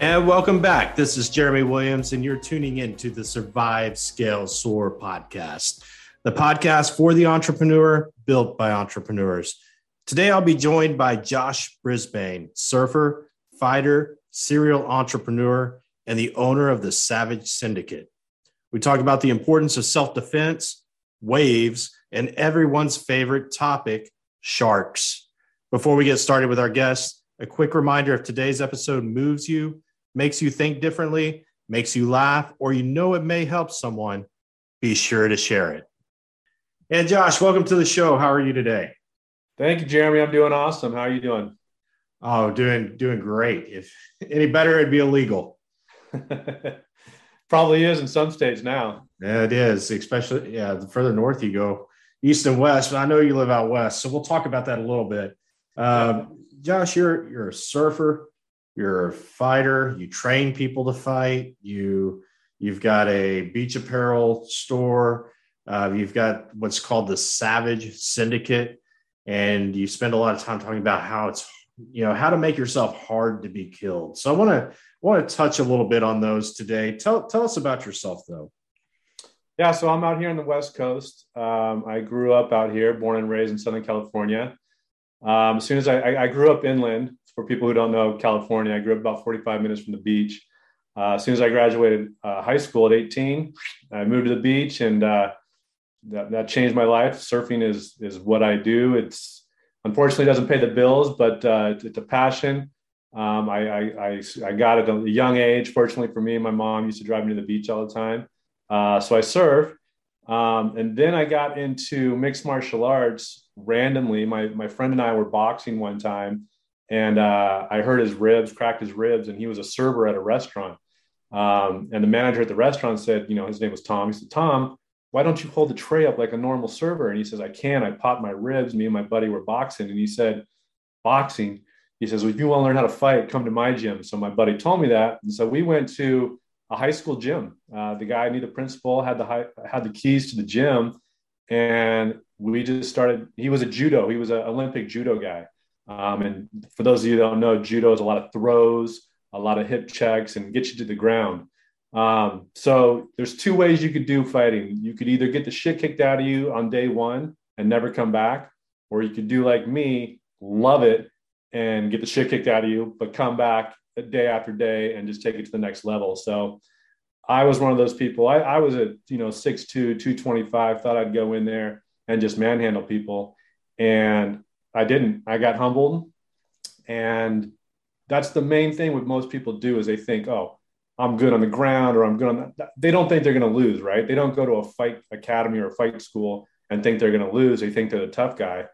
And welcome back. This is Jeremy Williams, and you're tuning in to the Survive, Scale, Soar podcast, the podcast for the entrepreneur, built by entrepreneurs. Today, I'll be joined by Josh Brisbane, surfer, fighter, serial entrepreneur, and the owner of the Savage Syndicate. We talk about the importance of self defense, waves, and everyone's favorite topic, sharks. Before we get started with our guests, a quick reminder if today's episode moves you, makes you think differently, makes you laugh, or you know it may help someone, be sure to share it. And Josh, welcome to the show. How are you today? Thank you, Jeremy. I'm doing awesome. How are you doing? Oh, doing doing great. If any better, it'd be illegal. Probably is in some states now. Yeah, it is, especially yeah. The further north you go, east and west. But I know you live out west, so we'll talk about that a little bit. Um, Josh, you're you're a surfer, you're a fighter. You train people to fight. You you've got a beach apparel store. Uh, you've got what's called the Savage Syndicate, and you spend a lot of time talking about how it's you know how to make yourself hard to be killed. So I want to want to touch a little bit on those today. Tell tell us about yourself though. Yeah, so I'm out here on the West Coast. Um, I grew up out here, born and raised in Southern California. Um, as soon as I, I, grew up inland, for people who don't know California, I grew up about 45 minutes from the beach. Uh, as soon as I graduated uh, high school at 18, I moved to the beach, and uh, that, that, changed my life. Surfing is is what I do. It's unfortunately doesn't pay the bills, but uh, it's a passion. Um, I, I, I, I, got it at a young age. Fortunately for me, my mom used to drive me to the beach all the time. Uh, so I surf. Um, and then I got into mixed martial arts randomly. My, my friend and I were boxing one time, and uh, I heard his ribs, cracked his ribs, and he was a server at a restaurant. Um, and the manager at the restaurant said, you know, his name was Tom. He said, Tom, why don't you hold the tray up like a normal server? And he says, I can't. I popped my ribs. Me and my buddy were boxing. And he said, boxing. He says, well, if you want to learn how to fight, come to my gym. So my buddy told me that. And so we went to a high school gym. Uh, the guy knew the principal, had the high, had the keys to the gym, and we just started. He was a judo. He was an Olympic judo guy. Um, and for those of you that don't know, judo is a lot of throws, a lot of hip checks, and get you to the ground. Um, so there's two ways you could do fighting. You could either get the shit kicked out of you on day one and never come back, or you could do like me, love it and get the shit kicked out of you, but come back day after day and just take it to the next level. So I was one of those people. I, I was at, you know, 6'2, 225, thought I'd go in there and just manhandle people. And I didn't. I got humbled. And that's the main thing what most people do is they think, oh, I'm good on the ground or I'm good on. They don't think they're going to lose, right? They don't go to a fight academy or a fight school and think they're going to lose. They think they're the tough guy.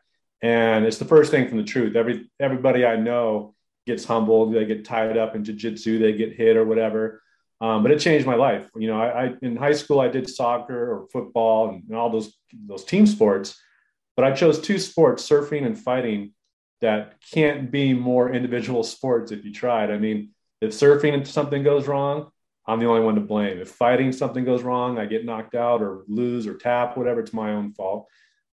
And it's the first thing from the truth. Every everybody I know gets humbled. They get tied up in jiu-jitsu. They get hit or whatever. Um, but it changed my life. You know, I, I, in high school I did soccer or football and, and all those those team sports, but I chose two sports, surfing and fighting, that can't be more individual sports if you tried. I mean, if surfing something goes wrong, I'm the only one to blame. If fighting something goes wrong, I get knocked out or lose or tap, whatever, it's my own fault.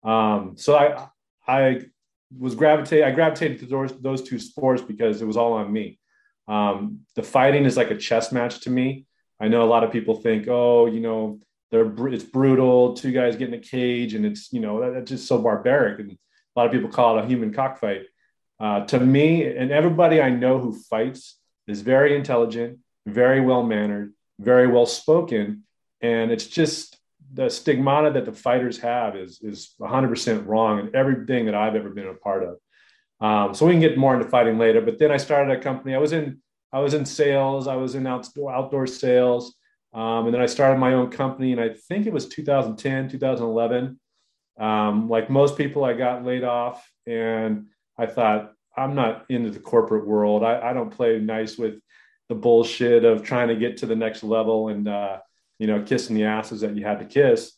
Um, so I I was gravitate I gravitated to those, those two sports because it was all on me. Um, the fighting is like a chess match to me. I know a lot of people think, oh, you know, they're it's brutal, two guys get in a cage, and it's you know that's just so barbaric. And a lot of people call it a human cockfight. Uh, to me, and everybody I know who fights is very intelligent, very well mannered, very well spoken, and it's just the stigmata that the fighters have is is 100% wrong in everything that I've ever been a part of. Um, so we can get more into fighting later. But then I started a company. I was in I was in sales. I was in outdoor outdoor sales. Um, and then I started my own company, and I think it was 2010, 2011. Um, like most people, I got laid off, and I thought I'm not into the corporate world. I, I don't play nice with the bullshit of trying to get to the next level and uh, you know kissing the asses that you had to kiss.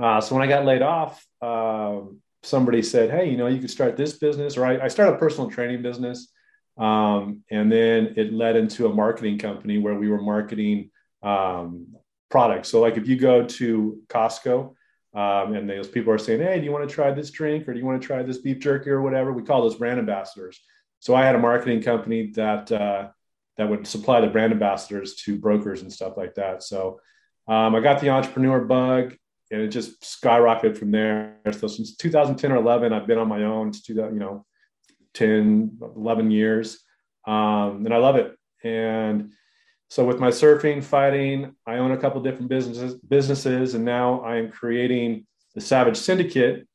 Uh, so when I got laid off, um, somebody said, "Hey, you know, you could start this business," or I, I started a personal training business, um, and then it led into a marketing company where we were marketing um, products. So, like if you go to Costco. Um, and those people are saying, "Hey, do you want to try this drink, or do you want to try this beef jerky, or whatever?" We call those brand ambassadors. So I had a marketing company that uh, that would supply the brand ambassadors to brokers and stuff like that. So um, I got the entrepreneur bug and it just skyrocketed from there. So since 2010 or 11, I've been on my own that, you know, 10, 11 years. Um, and I love it. And so with my surfing, fighting, I own a couple different businesses, businesses, and now I am creating the Savage Syndicate,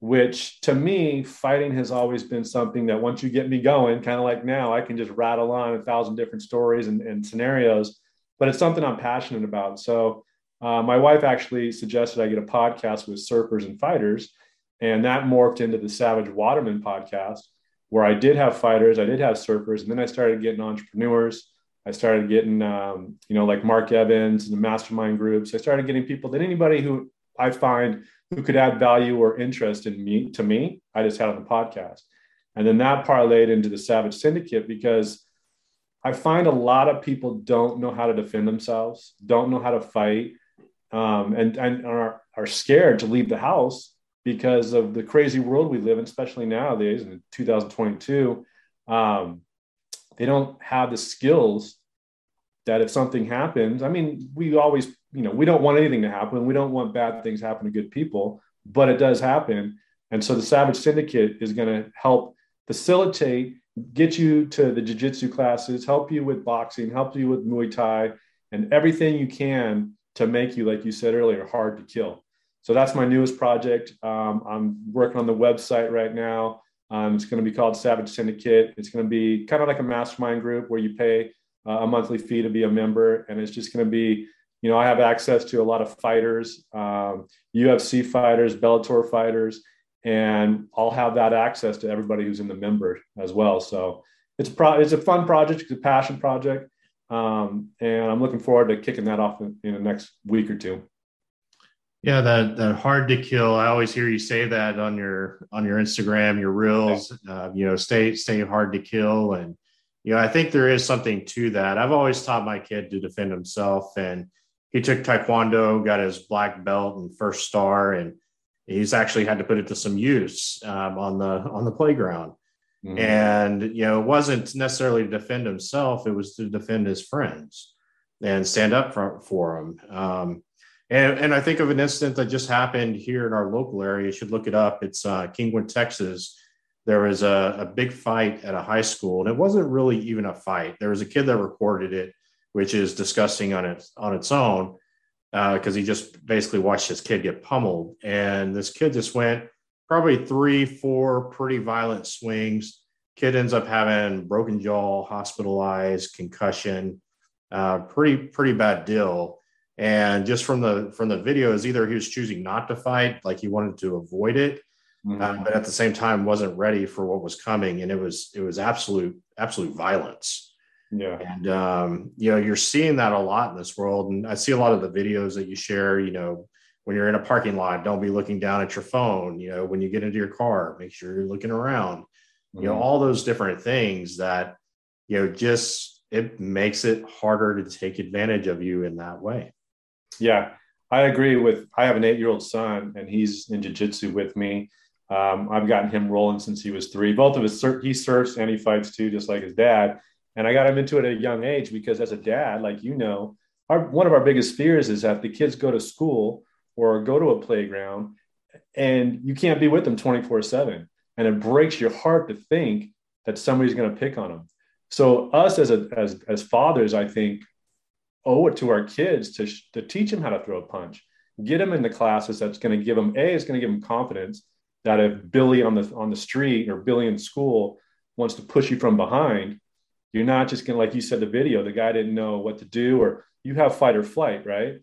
which to me, fighting has always been something that once you get me going, kind of like now, I can just rattle on a thousand different stories and, and scenarios, but it's something I'm passionate about. So uh, my wife actually suggested I get a podcast with surfers and fighters, and that morphed into the Savage Waterman podcast, where I did have fighters, I did have surfers, and then I started getting entrepreneurs. I started getting, um, you know, like Mark Evans and the mastermind groups. I started getting people that anybody who I find who could add value or interest in me to me, I just had on the podcast. And then that parlayed into the Savage Syndicate because I find a lot of people don't know how to defend themselves, don't know how to fight, um, and, and are, are scared to leave the house because of the crazy world we live in, especially nowadays in 2022. Um, they don't have the skills that if something happens, I mean, we always, you know, we don't want anything to happen. We don't want bad things happen to good people, but it does happen. And so the Savage Syndicate is going to help facilitate, get you to the jiu-jitsu classes, help you with boxing, help you with Muay Thai, and everything you can to make you, like you said earlier, hard to kill. So that's my newest project. Um, I'm working on the website right now. Um, it's going to be called Savage Syndicate. It's going to be kind of like a mastermind group where you pay uh, a monthly fee to be a member, and it's just going to be, you know, I have access to a lot of fighters, um, UFC fighters, Bellator fighters, and I'll have that access to everybody who's in the member as well. So it's pro- it's a fun project, it's a passion project. Um, and I'm looking forward to kicking that off in, in the next week or two. Yeah, that that hard to kill. I always hear you say that on your on your Instagram, your reels. Uh, you know, stay stay hard to kill, and you know, I think there is something to that. I've always taught my kid to defend himself, and he took taekwondo, got his black belt and first star, and he's actually had to put it to some use um, on the on the playground. Mm-hmm. And, you know, it wasn't necessarily to defend himself, it was to defend his friends and stand up for, for them. Um, and, and I think of an incident that just happened here in our local area. You should look it up. It's uh, Kingwood, Texas. There was a, a big fight at a high school, and it wasn't really even a fight. There was a kid that recorded it, which is disgusting on its on its own, because uh, he just basically watched his kid get pummeled, and this kid just went probably three, four pretty violent swings. Kid ends up having broken jaw, hospitalized, concussion, uh, pretty pretty bad deal. And just from the from the videos, either he was choosing not to fight, like he wanted to avoid it, mm-hmm. uh, but at the same time wasn't ready for what was coming, and it was it was absolute absolute violence. Yeah, and um, you know you're seeing that a lot in this world, and I see a lot of the videos that you share. You know, when you're in a parking lot, don't be looking down at your phone. You know, when you get into your car, make sure you're looking around. Mm-hmm. You know, mm-hmm. all those different things that, you know, just it makes it harder to take advantage of you in that way. Yeah, I agree with. I have an eight-year-old son, and he's in jiu-jitsu with me. Um, I've gotten him rolling since he was three. Both of us, he surfs and he fights too, just like his dad. And I got him into it at a young age because, as a dad, like you know, our, one of our biggest fears is that the kids go to school or go to a playground and you can't be with them 24 7 and it breaks your heart to think that somebody's going to pick on them so us as a as as fathers i think owe it to our kids to to teach them how to throw a punch. Get them in the classes that's going to give them a is going to give them confidence that if billy on the on the street or billy in school wants to push you from behind you're not just going to like you said the video the guy didn't know what to do or you have fight or flight right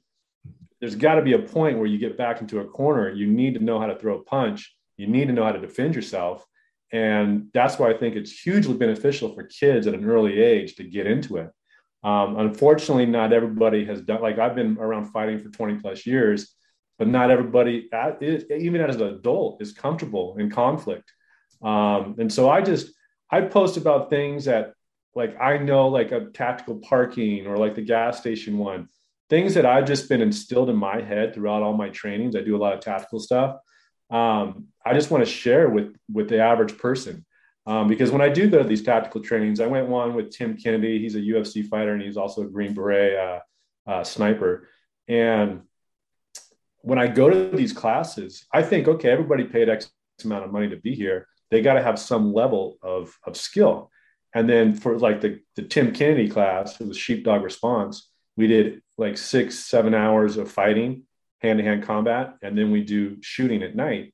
there's got to be a point where you get back into a corner. You need to know how to throw a punch. You need to know how to defend yourself. And that's why I think it's hugely beneficial for kids at an early age to get into it. Um, unfortunately, not everybody has done, like I've been around fighting for 20 plus years, but not everybody, even as an adult, is comfortable in conflict. Um, and so I just, I post about things that like I know, like a tactical parking or like the gas station one, things that I've just been instilled in my head throughout all my trainings. I do a lot of tactical stuff. Um, I just want to share with with the average person um, because when I do go to these tactical trainings, I went one with Tim Kennedy. He's a UFC fighter and he's also a Green Beret uh, uh, sniper. And when I go to these classes, I think, okay, everybody paid X amount of money to be here. They got to have some level of, of skill. And then for like the, the Tim Kennedy class, it was sheepdog response. We did like six, seven hours of fighting, hand to hand combat, and then we do shooting at night.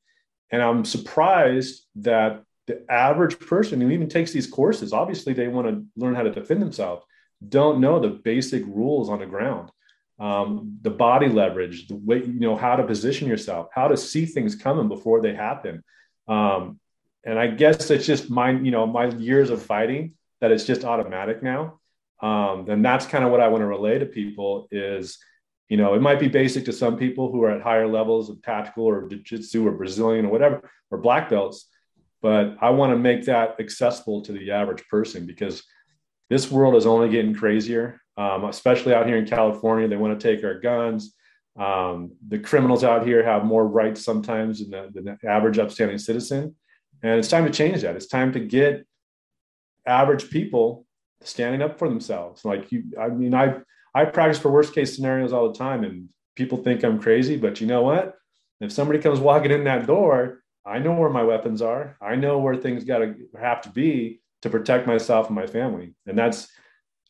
And I'm surprised that the average person who even takes these courses, obviously they want to learn how to defend themselves, don't know the basic rules on the ground. Um, the body leverage, the way, you know, how to position yourself, how to see things coming before they happen. Um, and I guess it's just my, you know, my years of fighting that it's just automatic now. Um, and that's kind of what I want to relay to people is, you know, it might be basic to some people who are at higher levels of tactical or jiu-jitsu or Brazilian or whatever, or black belts but I want to make that accessible to the average person because this world is only getting crazier, um, especially out here in California. They want to take our guns. Um, the criminals out here have more rights sometimes than the, than the average upstanding citizen. And it's time to change that. It's time to get average people standing up for themselves. Like you, I mean, I I practice for worst case scenarios all the time, and people think I'm crazy. But you know what? If somebody comes walking in that door I know where my weapons are. I know where things got to have to be to protect myself and my family. And that's,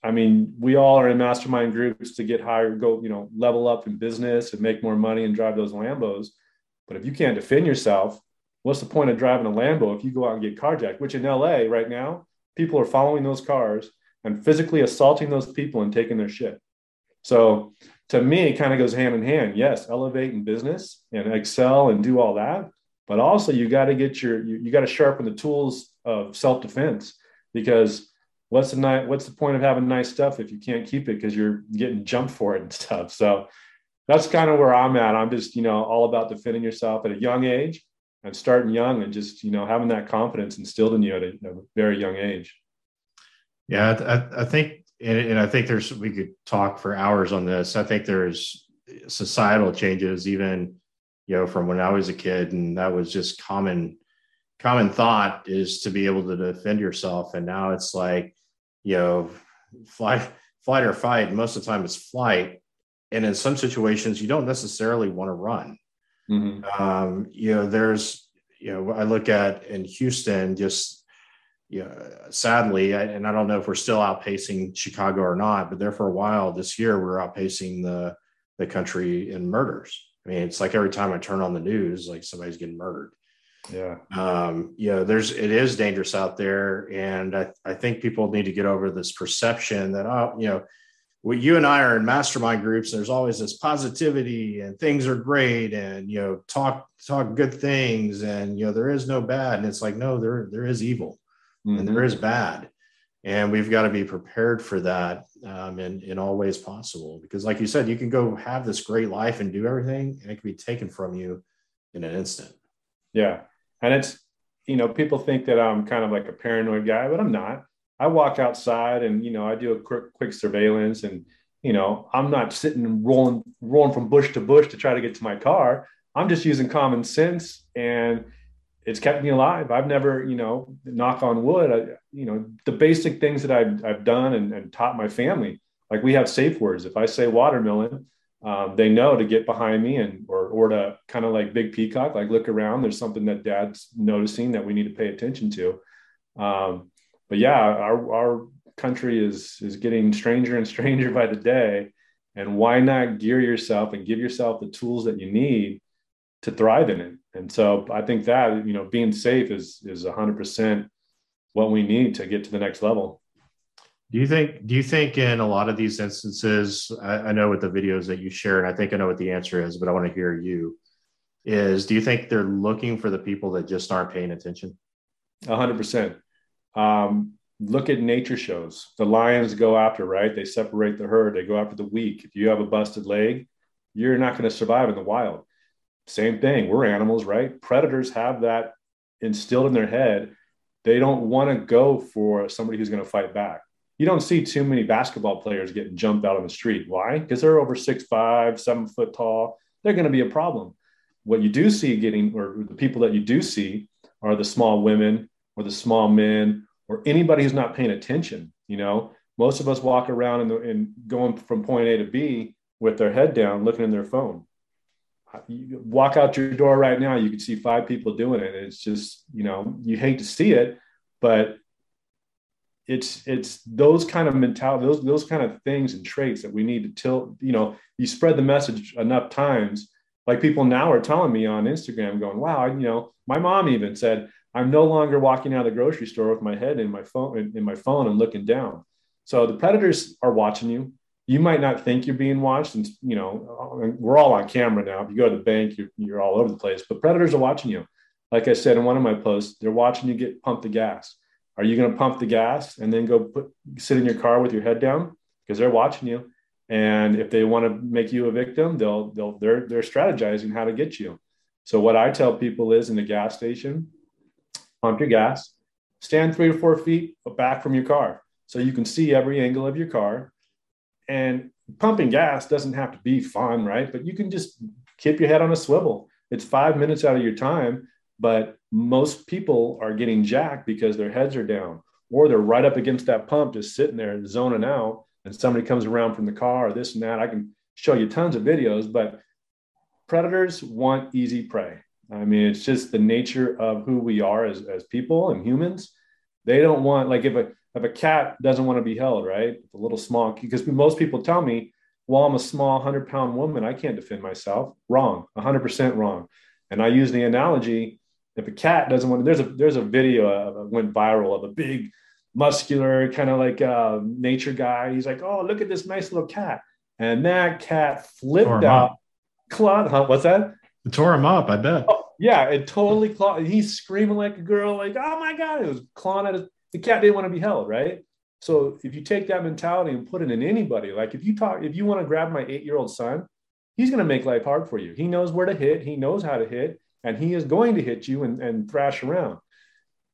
I mean, we all are in mastermind groups to get higher, go, you know, level up in business and make more money and drive those Lambos. But if you can't defend yourself, what's the point of driving a Lambo if you go out and get carjacked? Which in LA right now, people are following those cars and physically assaulting those people and taking their shit. So to me, it kind of goes hand in hand. Yes, elevate in business and excel and do all that but also you got to get your you, you got to sharpen the tools of self-defense because what's the night what's the point of having nice stuff if you can't keep it because you're getting jumped for it and stuff so that's kind of where i'm at i'm just you know all about defending yourself at a young age and starting young and just you know having that confidence instilled in you at a, a very young age yeah i, I think and, and i think there's we could talk for hours on this i think there's societal changes even you know, from when I was a kid, and that was just common common thought is to be able to defend yourself. And now it's like, you know, flight, flight or fight. Most of the time, it's flight, and in some situations, you don't necessarily want to run. Mm-hmm. Um, you know, there's, you know, I look at in Houston, just you know, sadly, I, and I don't know if we're still outpacing Chicago or not, but there for a while this year, we we're outpacing the the country in murders. I mean, it's like every time I turn on the news, like somebody's getting murdered. Yeah. Um, you know, there's it is dangerous out there. And I, I think people need to get over this perception that, oh, you know, well, you and I are in mastermind groups. There's always this positivity and things are great and you know, talk talk good things and you know, there is no bad. And it's like, no, there there is evil mm-hmm. and there mm-hmm. bad. And we've got to be prepared for that um, in, in all ways possible. Because like you said you can go have this great life and do everything and it can be taken from you in an instant. Yeah. And it's you know people think that i'm kind of like a paranoid guy but i'm not. I walk outside and you know i do a quick, quick surveillance and you know i'm not sitting and rolling rolling from bush to bush to try to get to my car. I'm just using common sense and it's kept me alive. I've never, you know, knock on wood, I, you know, the basic things that I've, I've done and, and, taught my family. Like we have safe words. If I say watermelon, um, they know to get behind me and or or to kind of like big peacock, like look around. There's something that dad's noticing that we need to pay attention to. Um, but yeah, our our country is is getting stranger and stranger by the day. And why not gear yourself and give yourself the tools that you need to thrive in it? And so I think that, you know, being safe is is hundred percent what we need to get to the next level. Do you think do you think in a lot of these instances, I, I know with the videos that you share, and I think I know what the answer is, but I want to hear you, is do you think they're looking for the people that just aren't paying attention? hundred percent. Um, look at nature shows. The lions go after, right? They separate the herd. They go after the weak. If you have a busted leg, you're not going to survive in the wild. Same thing. We're animals, right? Predators have that instilled in their head. They don't want to go for somebody who's going to fight back. You don't see too many basketball players getting jumped out on the street. Why? Because they're over six five, seven foot tall. They're going to be a problem. What you do see getting, or the people that you do see, are the small women or the small men or anybody who's not paying attention. You know, most of us walk around and, going from point A to B with their head down, looking in their phone. You walk out your door right now, you can see five people doing it. It's just, you know, you hate to see it, but it's it's those kind of mentality, those those kind of things and traits that we need to tilt. You know, you spread the message enough times. Like people now are telling me on Instagram, going, "Wow, you know, my mom even said I'm no longer walking out of the grocery store with my head in my phone in, in my phone and looking down." So the predators are watching you you might not think you're being watched and you know we're all on camera now. If you go to the bank you're, you're all over the place but predators are watching you. Like i said in one of my posts they're watching you get pump the gas. Are you going to pump the gas and then go put sit in your car with your head down? Because they're watching you. And if they want to make you a victim they'll they'll they're they're strategizing how to get you. So what i tell people is in the gas station pump your gas stand three or four feet back from your car so you can see every angle of your car and pumping gas doesn't have to be fun, right? But you can just keep your head on a swivel. It's five minutes out of your time, but most people are getting jacked because their heads are down or they're right up against that pump, just sitting there zoning out. And somebody comes around from the car or this and that. I can show you tons of videos, but predators want easy prey. I mean, it's just the nature of who we are as, as people and humans. They don't want, like, if a if a cat doesn't want to be held, right? A little small, because most people tell me, well, I'm a small 100 pound woman. I can't defend myself. Wrong, 100% wrong. And I use the analogy if a cat doesn't want to, there's a, there's a video that went viral of a big, muscular, kind of like a nature guy. He's like, oh, look at this nice little cat. And that cat flipped out. Clawed, huh? What's that? It tore him up, I bet. Oh, yeah, it totally clawed. He's screaming like a girl, like, oh my God. It was clawing at his the cat didn't want to be held, right? So if you take that mentality and put it in anybody, like if you talk, if you want to grab my eight year old son, he's going to make life hard for you. He knows where to hit, he knows how to hit, and he is going to hit you and, and thrash around.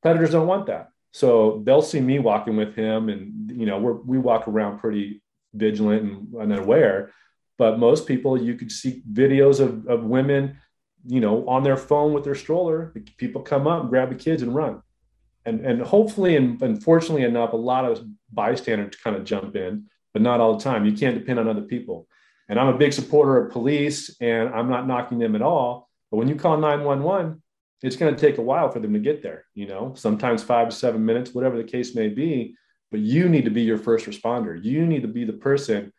Predators don't want that. So they'll see me walking with him, and you know, we we walk around pretty vigilant and, and aware. But most people, you could see videos of, of women, you know, on their phone with their stroller. People come up, grab the kids, and run and and hopefully and unfortunately enough, a lot of bystanders kind of jump in, but not all the time. You can't depend on other people. And I'm a big supporter of police, and I'm not knocking them at all. But when you call 911, it's going to take a while for them to get there. You know, sometimes five to seven minutes, whatever the case may be. But you need to be your first responder. You need to be the person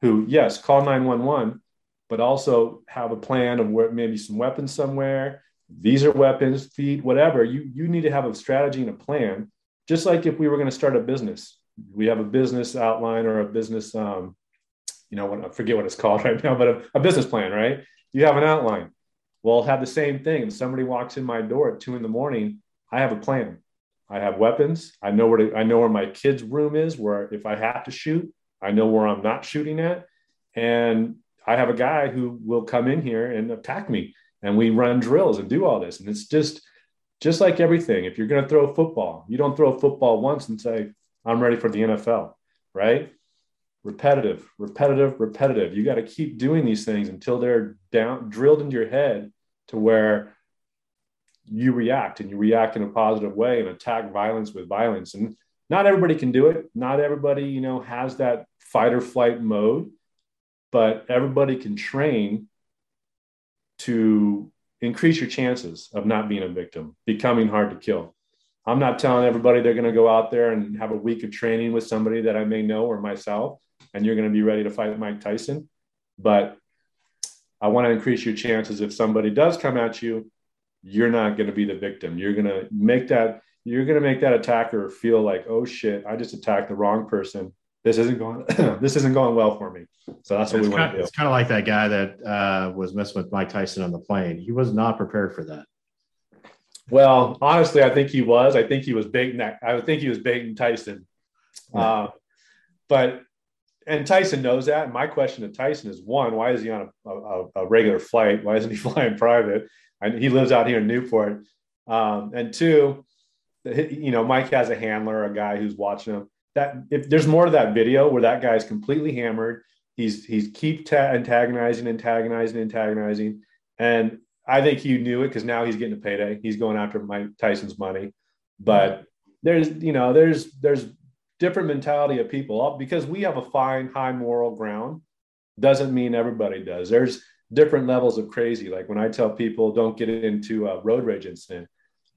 who, yes, call 911, but also have a plan of where maybe some weapons somewhere, these are weapons, feed, whatever. You you need to have a strategy and a plan. Just like if we were going to start a business, we have a business outline or a business, um, you know, I forget what it's called right now, but a, a business plan, right? You have an outline. Well, have the same thing. If somebody walks in my door at two in the morning, I have a plan. I have weapons. I know where to, I know where my kids' room is. Where if I have to shoot, I know where I'm not shooting at, and I have a guy who will come in here and attack me and we run drills and do all this. And it's just, just like everything. If you're going to throw a football, you don't throw a football once and say, I'm ready for the NFL, right? Repetitive, repetitive, repetitive. You got to keep doing these things until they're down, drilled into your head to where you react and you react in a positive way and attack violence with violence. And not everybody can do it. Not everybody, you know, has that fight or flight mode, but everybody can train to increase your chances of not being a victim, becoming hard to kill. I'm not telling everybody they're going to go out there and have a week of training with somebody that I may know or myself, and you're going to be ready to fight Mike Tyson. But I want to increase your chances if somebody does come at you, you're not going to be the victim. You're going to make that you're going to make that attacker feel like, oh shit, I just attacked the wrong person this isn't going this isn't going well for me. So that's what it's we want to do. It's kind of like that guy that uh, was messing with Mike Tyson on the plane. He was not prepared for that. Well, honestly, I think he was. I think he was baiting that. I think he was baiting Tyson. Yeah. Uh, but and Tyson knows that. And my question to Tyson is one: Why is he on a, a, a regular flight? Why isn't he flying private? And he lives out here in Newport. Um, and two, you know, Mike has a handler, a guy who's watching him. That if there's more to that video where that guy's completely hammered, he's he's keep ta- antagonizing, antagonizing, antagonizing, and I think he knew it because now he's getting a payday. He's going after Mike Tyson's money, but there's you know there's there's different mentality of people because we have a fine high moral ground doesn't mean everybody does. There's different levels of crazy. Like when I tell people don't get into a road rage incident,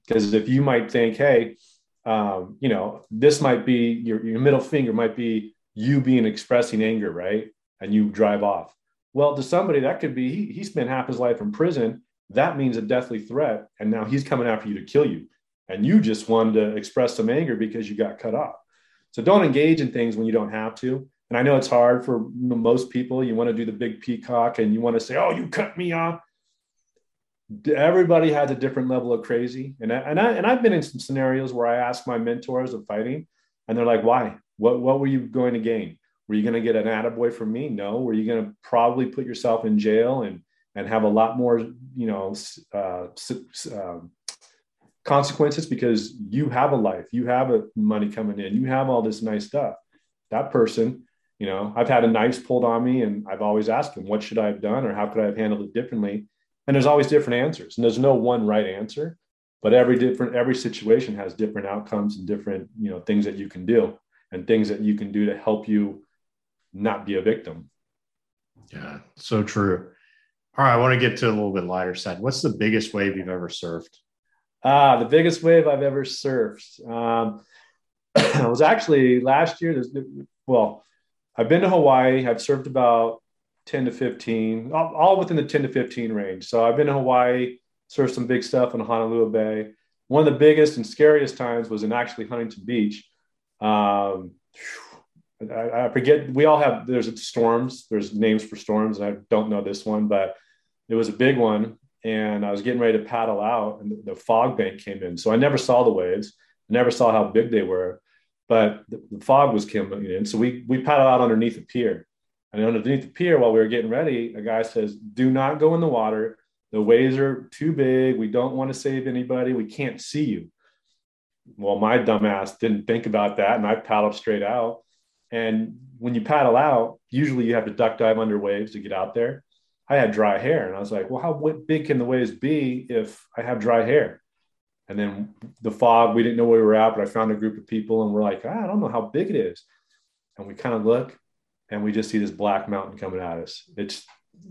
because if you might think, hey, um, you know, this might be your, your middle finger might be you being expressing anger, right? And you drive off. Well, to somebody that could be he, he spent half his life in prison that means a deathly threat. And now he's coming after you to kill you. And you just wanted to express some anger because you got cut off. So don't engage in things when you don't have to. And I know it's hard for most people. You want to do the big peacock and you want to say, oh, you cut me off. Everybody has a different level of crazy. And, I, and, I, and I've been in some scenarios where I ask my mentors of fighting, and they're like, why? What, what were you going to gain? Were you going to get an attaboy from me? No. Were you going to probably put yourself in jail and and have a lot more, you know, uh, um, consequences because you have a life, you have a money coming in, you have all this nice stuff. That person, you know, I've had a knife pulled on me, and I've always asked them, "What should I have done, or how could I have handled it differently?" And there's always different answers, and there's no one right answer. But every different every situation has different outcomes and different you know things that you can do and things that you can do to help you not be a victim. Yeah, so true. All right, I want to get to a little bit lighter side. What's the biggest wave you've ever surfed? Ah, the biggest wave I've ever surfed. Um, it was actually last year. Well, I've been to Hawaii. I've surfed about 10 to 15, all, within the 10 to 15 range. So I've been in Hawaii, surfed some big stuff in Honolua Bay. One of the biggest and scariest times was in actually Huntington Beach. Um, I, I, forget. We all have there's storms. There's names for storms. and I don't know this one, but it was a big one. And I was getting ready to paddle out, and the, the fog bank came in. So I never saw the waves. I never saw how big they were, but the, the fog was coming in. So we we paddled out underneath a pier, and underneath the pier, while we were getting ready, a guy says, "Do not go in the water. The waves are too big. We don't want to save anybody. We can't see you." Well, my dumbass didn't think about that, and I paddled straight out and when you paddle out, usually you have to duck dive under waves to get out there. I had dry hair, and I was like, well, how big can the waves be if I have dry hair? And then the fog, we didn't know where we were at, but I found a group of people, and we're like, ah, I don't know how big it is. And we kind of look, and we just see this black mountain coming at us. It's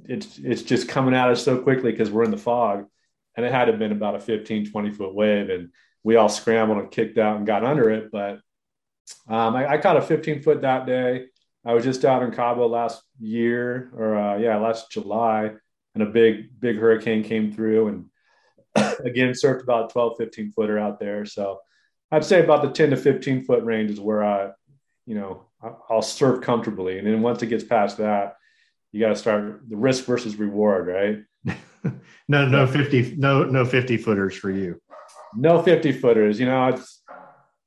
it's it's just coming at us so quickly because we're in the fog, and it had to have been about a 15, 20 foot wave, and we all scrambled and kicked out and got under it, but um, I, I, caught a 15 foot that day. I was just out in Cabo last year, or uh, yeah, last July, and a big, big hurricane came through and again surfed about 12, 15 footer out there. So I'd say about the 10 to 15 foot range is where I, you know, I'll surf comfortably. And then once it gets past that, you got to start the risk versus reward, right? no, no 50, no, no 50 footers for you. No 50 footers. You know, it's,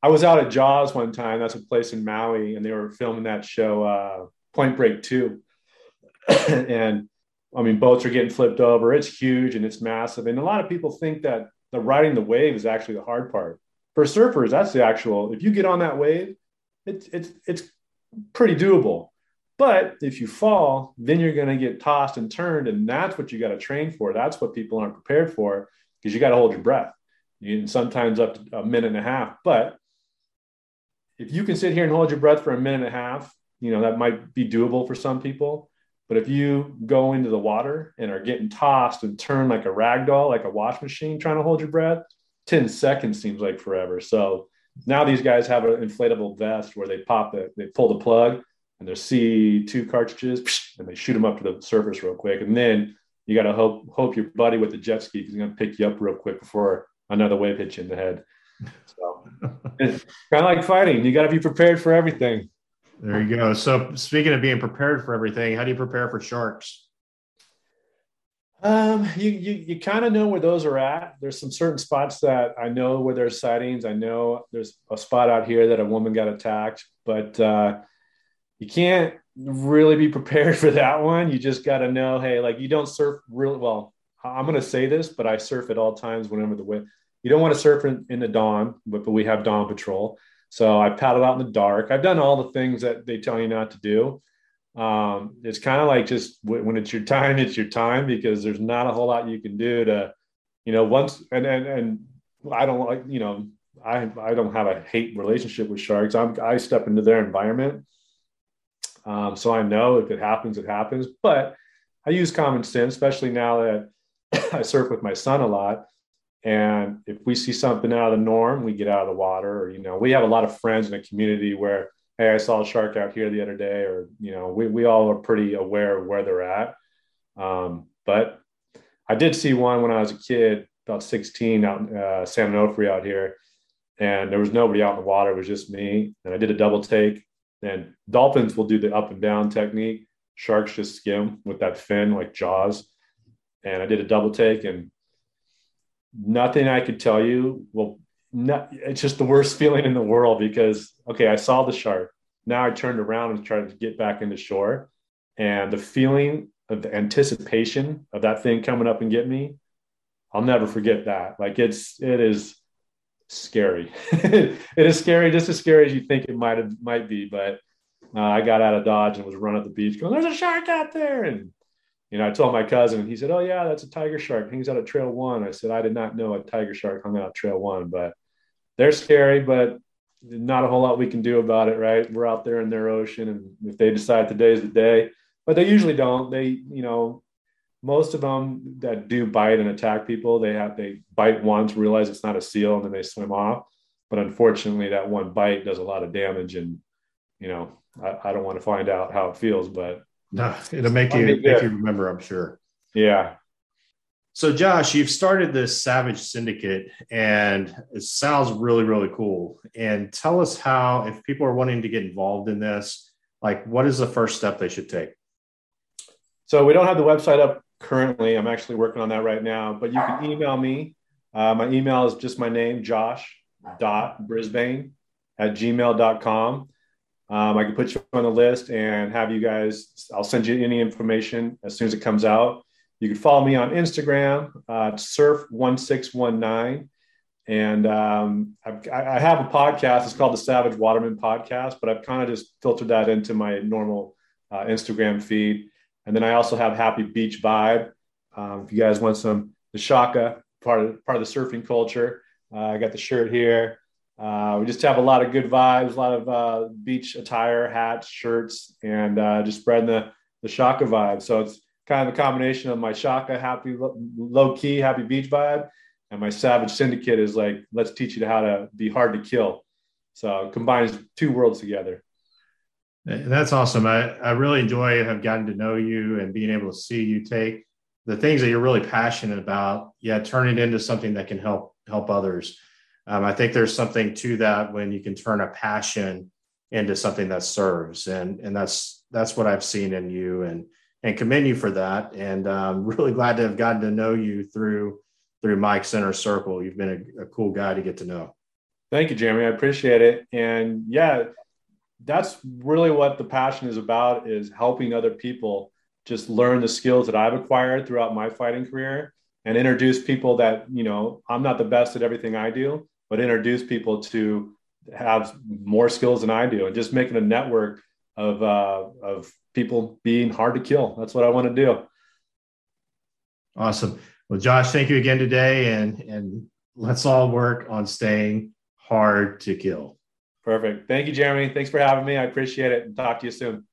I was out at Jaws one time. That's a place in Maui, and they were filming that show, uh, Point Break Two. and I mean, boats are getting flipped over. It's huge and it's massive. And a lot of people think that the riding the wave is actually the hard part. For surfers, that's the actual. If you get on that wave, it's it's it's pretty doable. But if you fall, then you're going to get tossed and turned, and that's what you got to train for. That's what people aren't prepared for because you got to hold your breath. You, sometimes up to a minute and a half. But if you can sit here and hold your breath for a minute and a half, you know, that might be doable for some people. But if you go into the water and are getting tossed and turned like a rag doll, like a wash machine trying to hold your breath, 10 seconds seems like forever. So now these guys have an inflatable vest where they pop it, they pull the plug and there's CO2 cartridges and they shoot them up to the surface real quick. And then you got to hope, hope your buddy with the jet ski is going to pick you up real quick before another wave hits you in the head. So it's kind of like fighting. You got to be prepared for everything. There you go. So speaking of being prepared for everything, how do you prepare for sharks? Um, you you, you kind of know where those are at. There's some certain spots that I know where there's sightings. I know there's a spot out here that a woman got attacked, but uh, you can't really be prepared for that one. You just got to know, hey, like you don't surf really well. I'm going to say this, but I surf at all times whenever the wind. You don't want to surf in, in the dawn, but, but we have dawn patrol. So I paddle out in the dark. I've done all the things that they tell you not to do um, it's kind of like just when it's your time, it's your time because there's not a whole lot you can do to, you know, once and and and I don't like, you know, I I don't have a hate relationship with sharks. I'm I step into their environment, um, so I know if it happens, it happens. But I use common sense, especially now that I surf with my son a lot. And if we see something out of the norm, we get out of the water. Or you know, we have a lot of friends in a community where hey, I saw a shark out here the other day, or you know, we we all are pretty aware of where they're at. Um, but I did see one when I was a kid, about 16, out in uh, San Onofre out here, and there was nobody out in the water. It was just me, and I did a double take. And dolphins will do the up and down technique. Sharks just skim with that fin like Jaws. And I did a double take, and nothing I could tell you will it's just the worst feeling in the world because okay, I saw the shark. Now I turned around and tried to get back into shore, and the feeling of the anticipation of that thing coming up and get me, I'll never forget that. Like it's it is scary. it is scary, just as scary as you think it might have might be. But uh, I got out of Dodge and was running up the beach, going, "There's a shark out there!" And you know, I told my cousin, and he said, "Oh yeah, that's a tiger shark. Hangs out at Trail One." I said, "I did not know a tiger shark hung out Trail One, but they're scary, but not a whole lot we can do about it, right? We're out there in their ocean, and if they decide today's the day, but they usually don't. They, you know, most of them that do bite and attack people, they have they bite once, realize it's not a seal, and then they swim off. But unfortunately, that one bite does a lot of damage, and you know, I, I don't want to find out how it feels, but no, it'll make you make you remember, I'm sure. Yeah, so, Josh, you've started this Savage Syndicate, and it sounds really, really cool. And tell us how, if people are wanting to get involved in this, like what is the first step they should take? So, we don't have the website up currently. I'm actually working on that right now, but you can email me. Uh, my email is just my name, Josh dot Brisbane at gmail.com. Um, I can put you on the list and have you guys, I'll send you any information as soon as it comes out. You can follow me on Instagram, uh, surf1619. And um, i have a podcast. It's called the Savage Waterman Podcast, but I've kind of just filtered that into my normal uh, Instagram feed. And then I also have Happy Beach Vibe. Um, if you guys want some the Shaka part of part of the surfing culture, uh, I got the shirt here. Uh, we just have a lot of good vibes, a lot of uh, beach attire, hats, shirts, and uh, just spreading the the Shaka vibe. So it's kind of a combination of my Shaka happy, low key, happy beach vibe, and my Savage Syndicate is like, let's teach you how to be hard to kill. So combines two worlds together. That's awesome. I, I really enjoy have gotten to know you and being able to see you take the things that you're really passionate about, yeah, turn it into something that can help help others. Um, I think there's something to that when you can turn a passion into something that serves, and and that's that's what I've seen in you. And and commend you for that. And I'm really glad to have gotten to know you through through Mike's Inner Circle. You've been a, a cool guy to get to know. Thank you, Jeremy. I appreciate it. And yeah, that's really what the passion is about is helping other people just learn the skills that I've acquired throughout my fighting career and introduce people that, you know, I'm not the best at everything I do, but introduce people to have more skills than I do and just making a network of, uh, of people being hard to kill. That's what I want to do. Awesome. Well, Josh, thank you again today, and and let's all work on staying hard to kill. Perfect. Thank you, Jeremy. Thanks for having me. I appreciate it, and talk to you soon.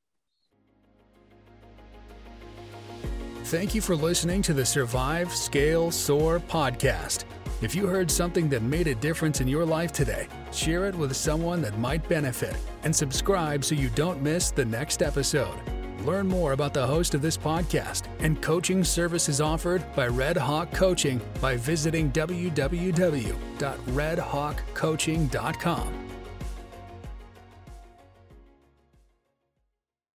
Thank you for listening to the Survive, Scale, Soar podcast. If you heard something that made a difference in your life today, share it with someone that might benefit and subscribe so you don't miss the next episode. Learn more about the host of this podcast and coaching services offered by Red Hawk Coaching by visiting www.redhawkcoaching.com.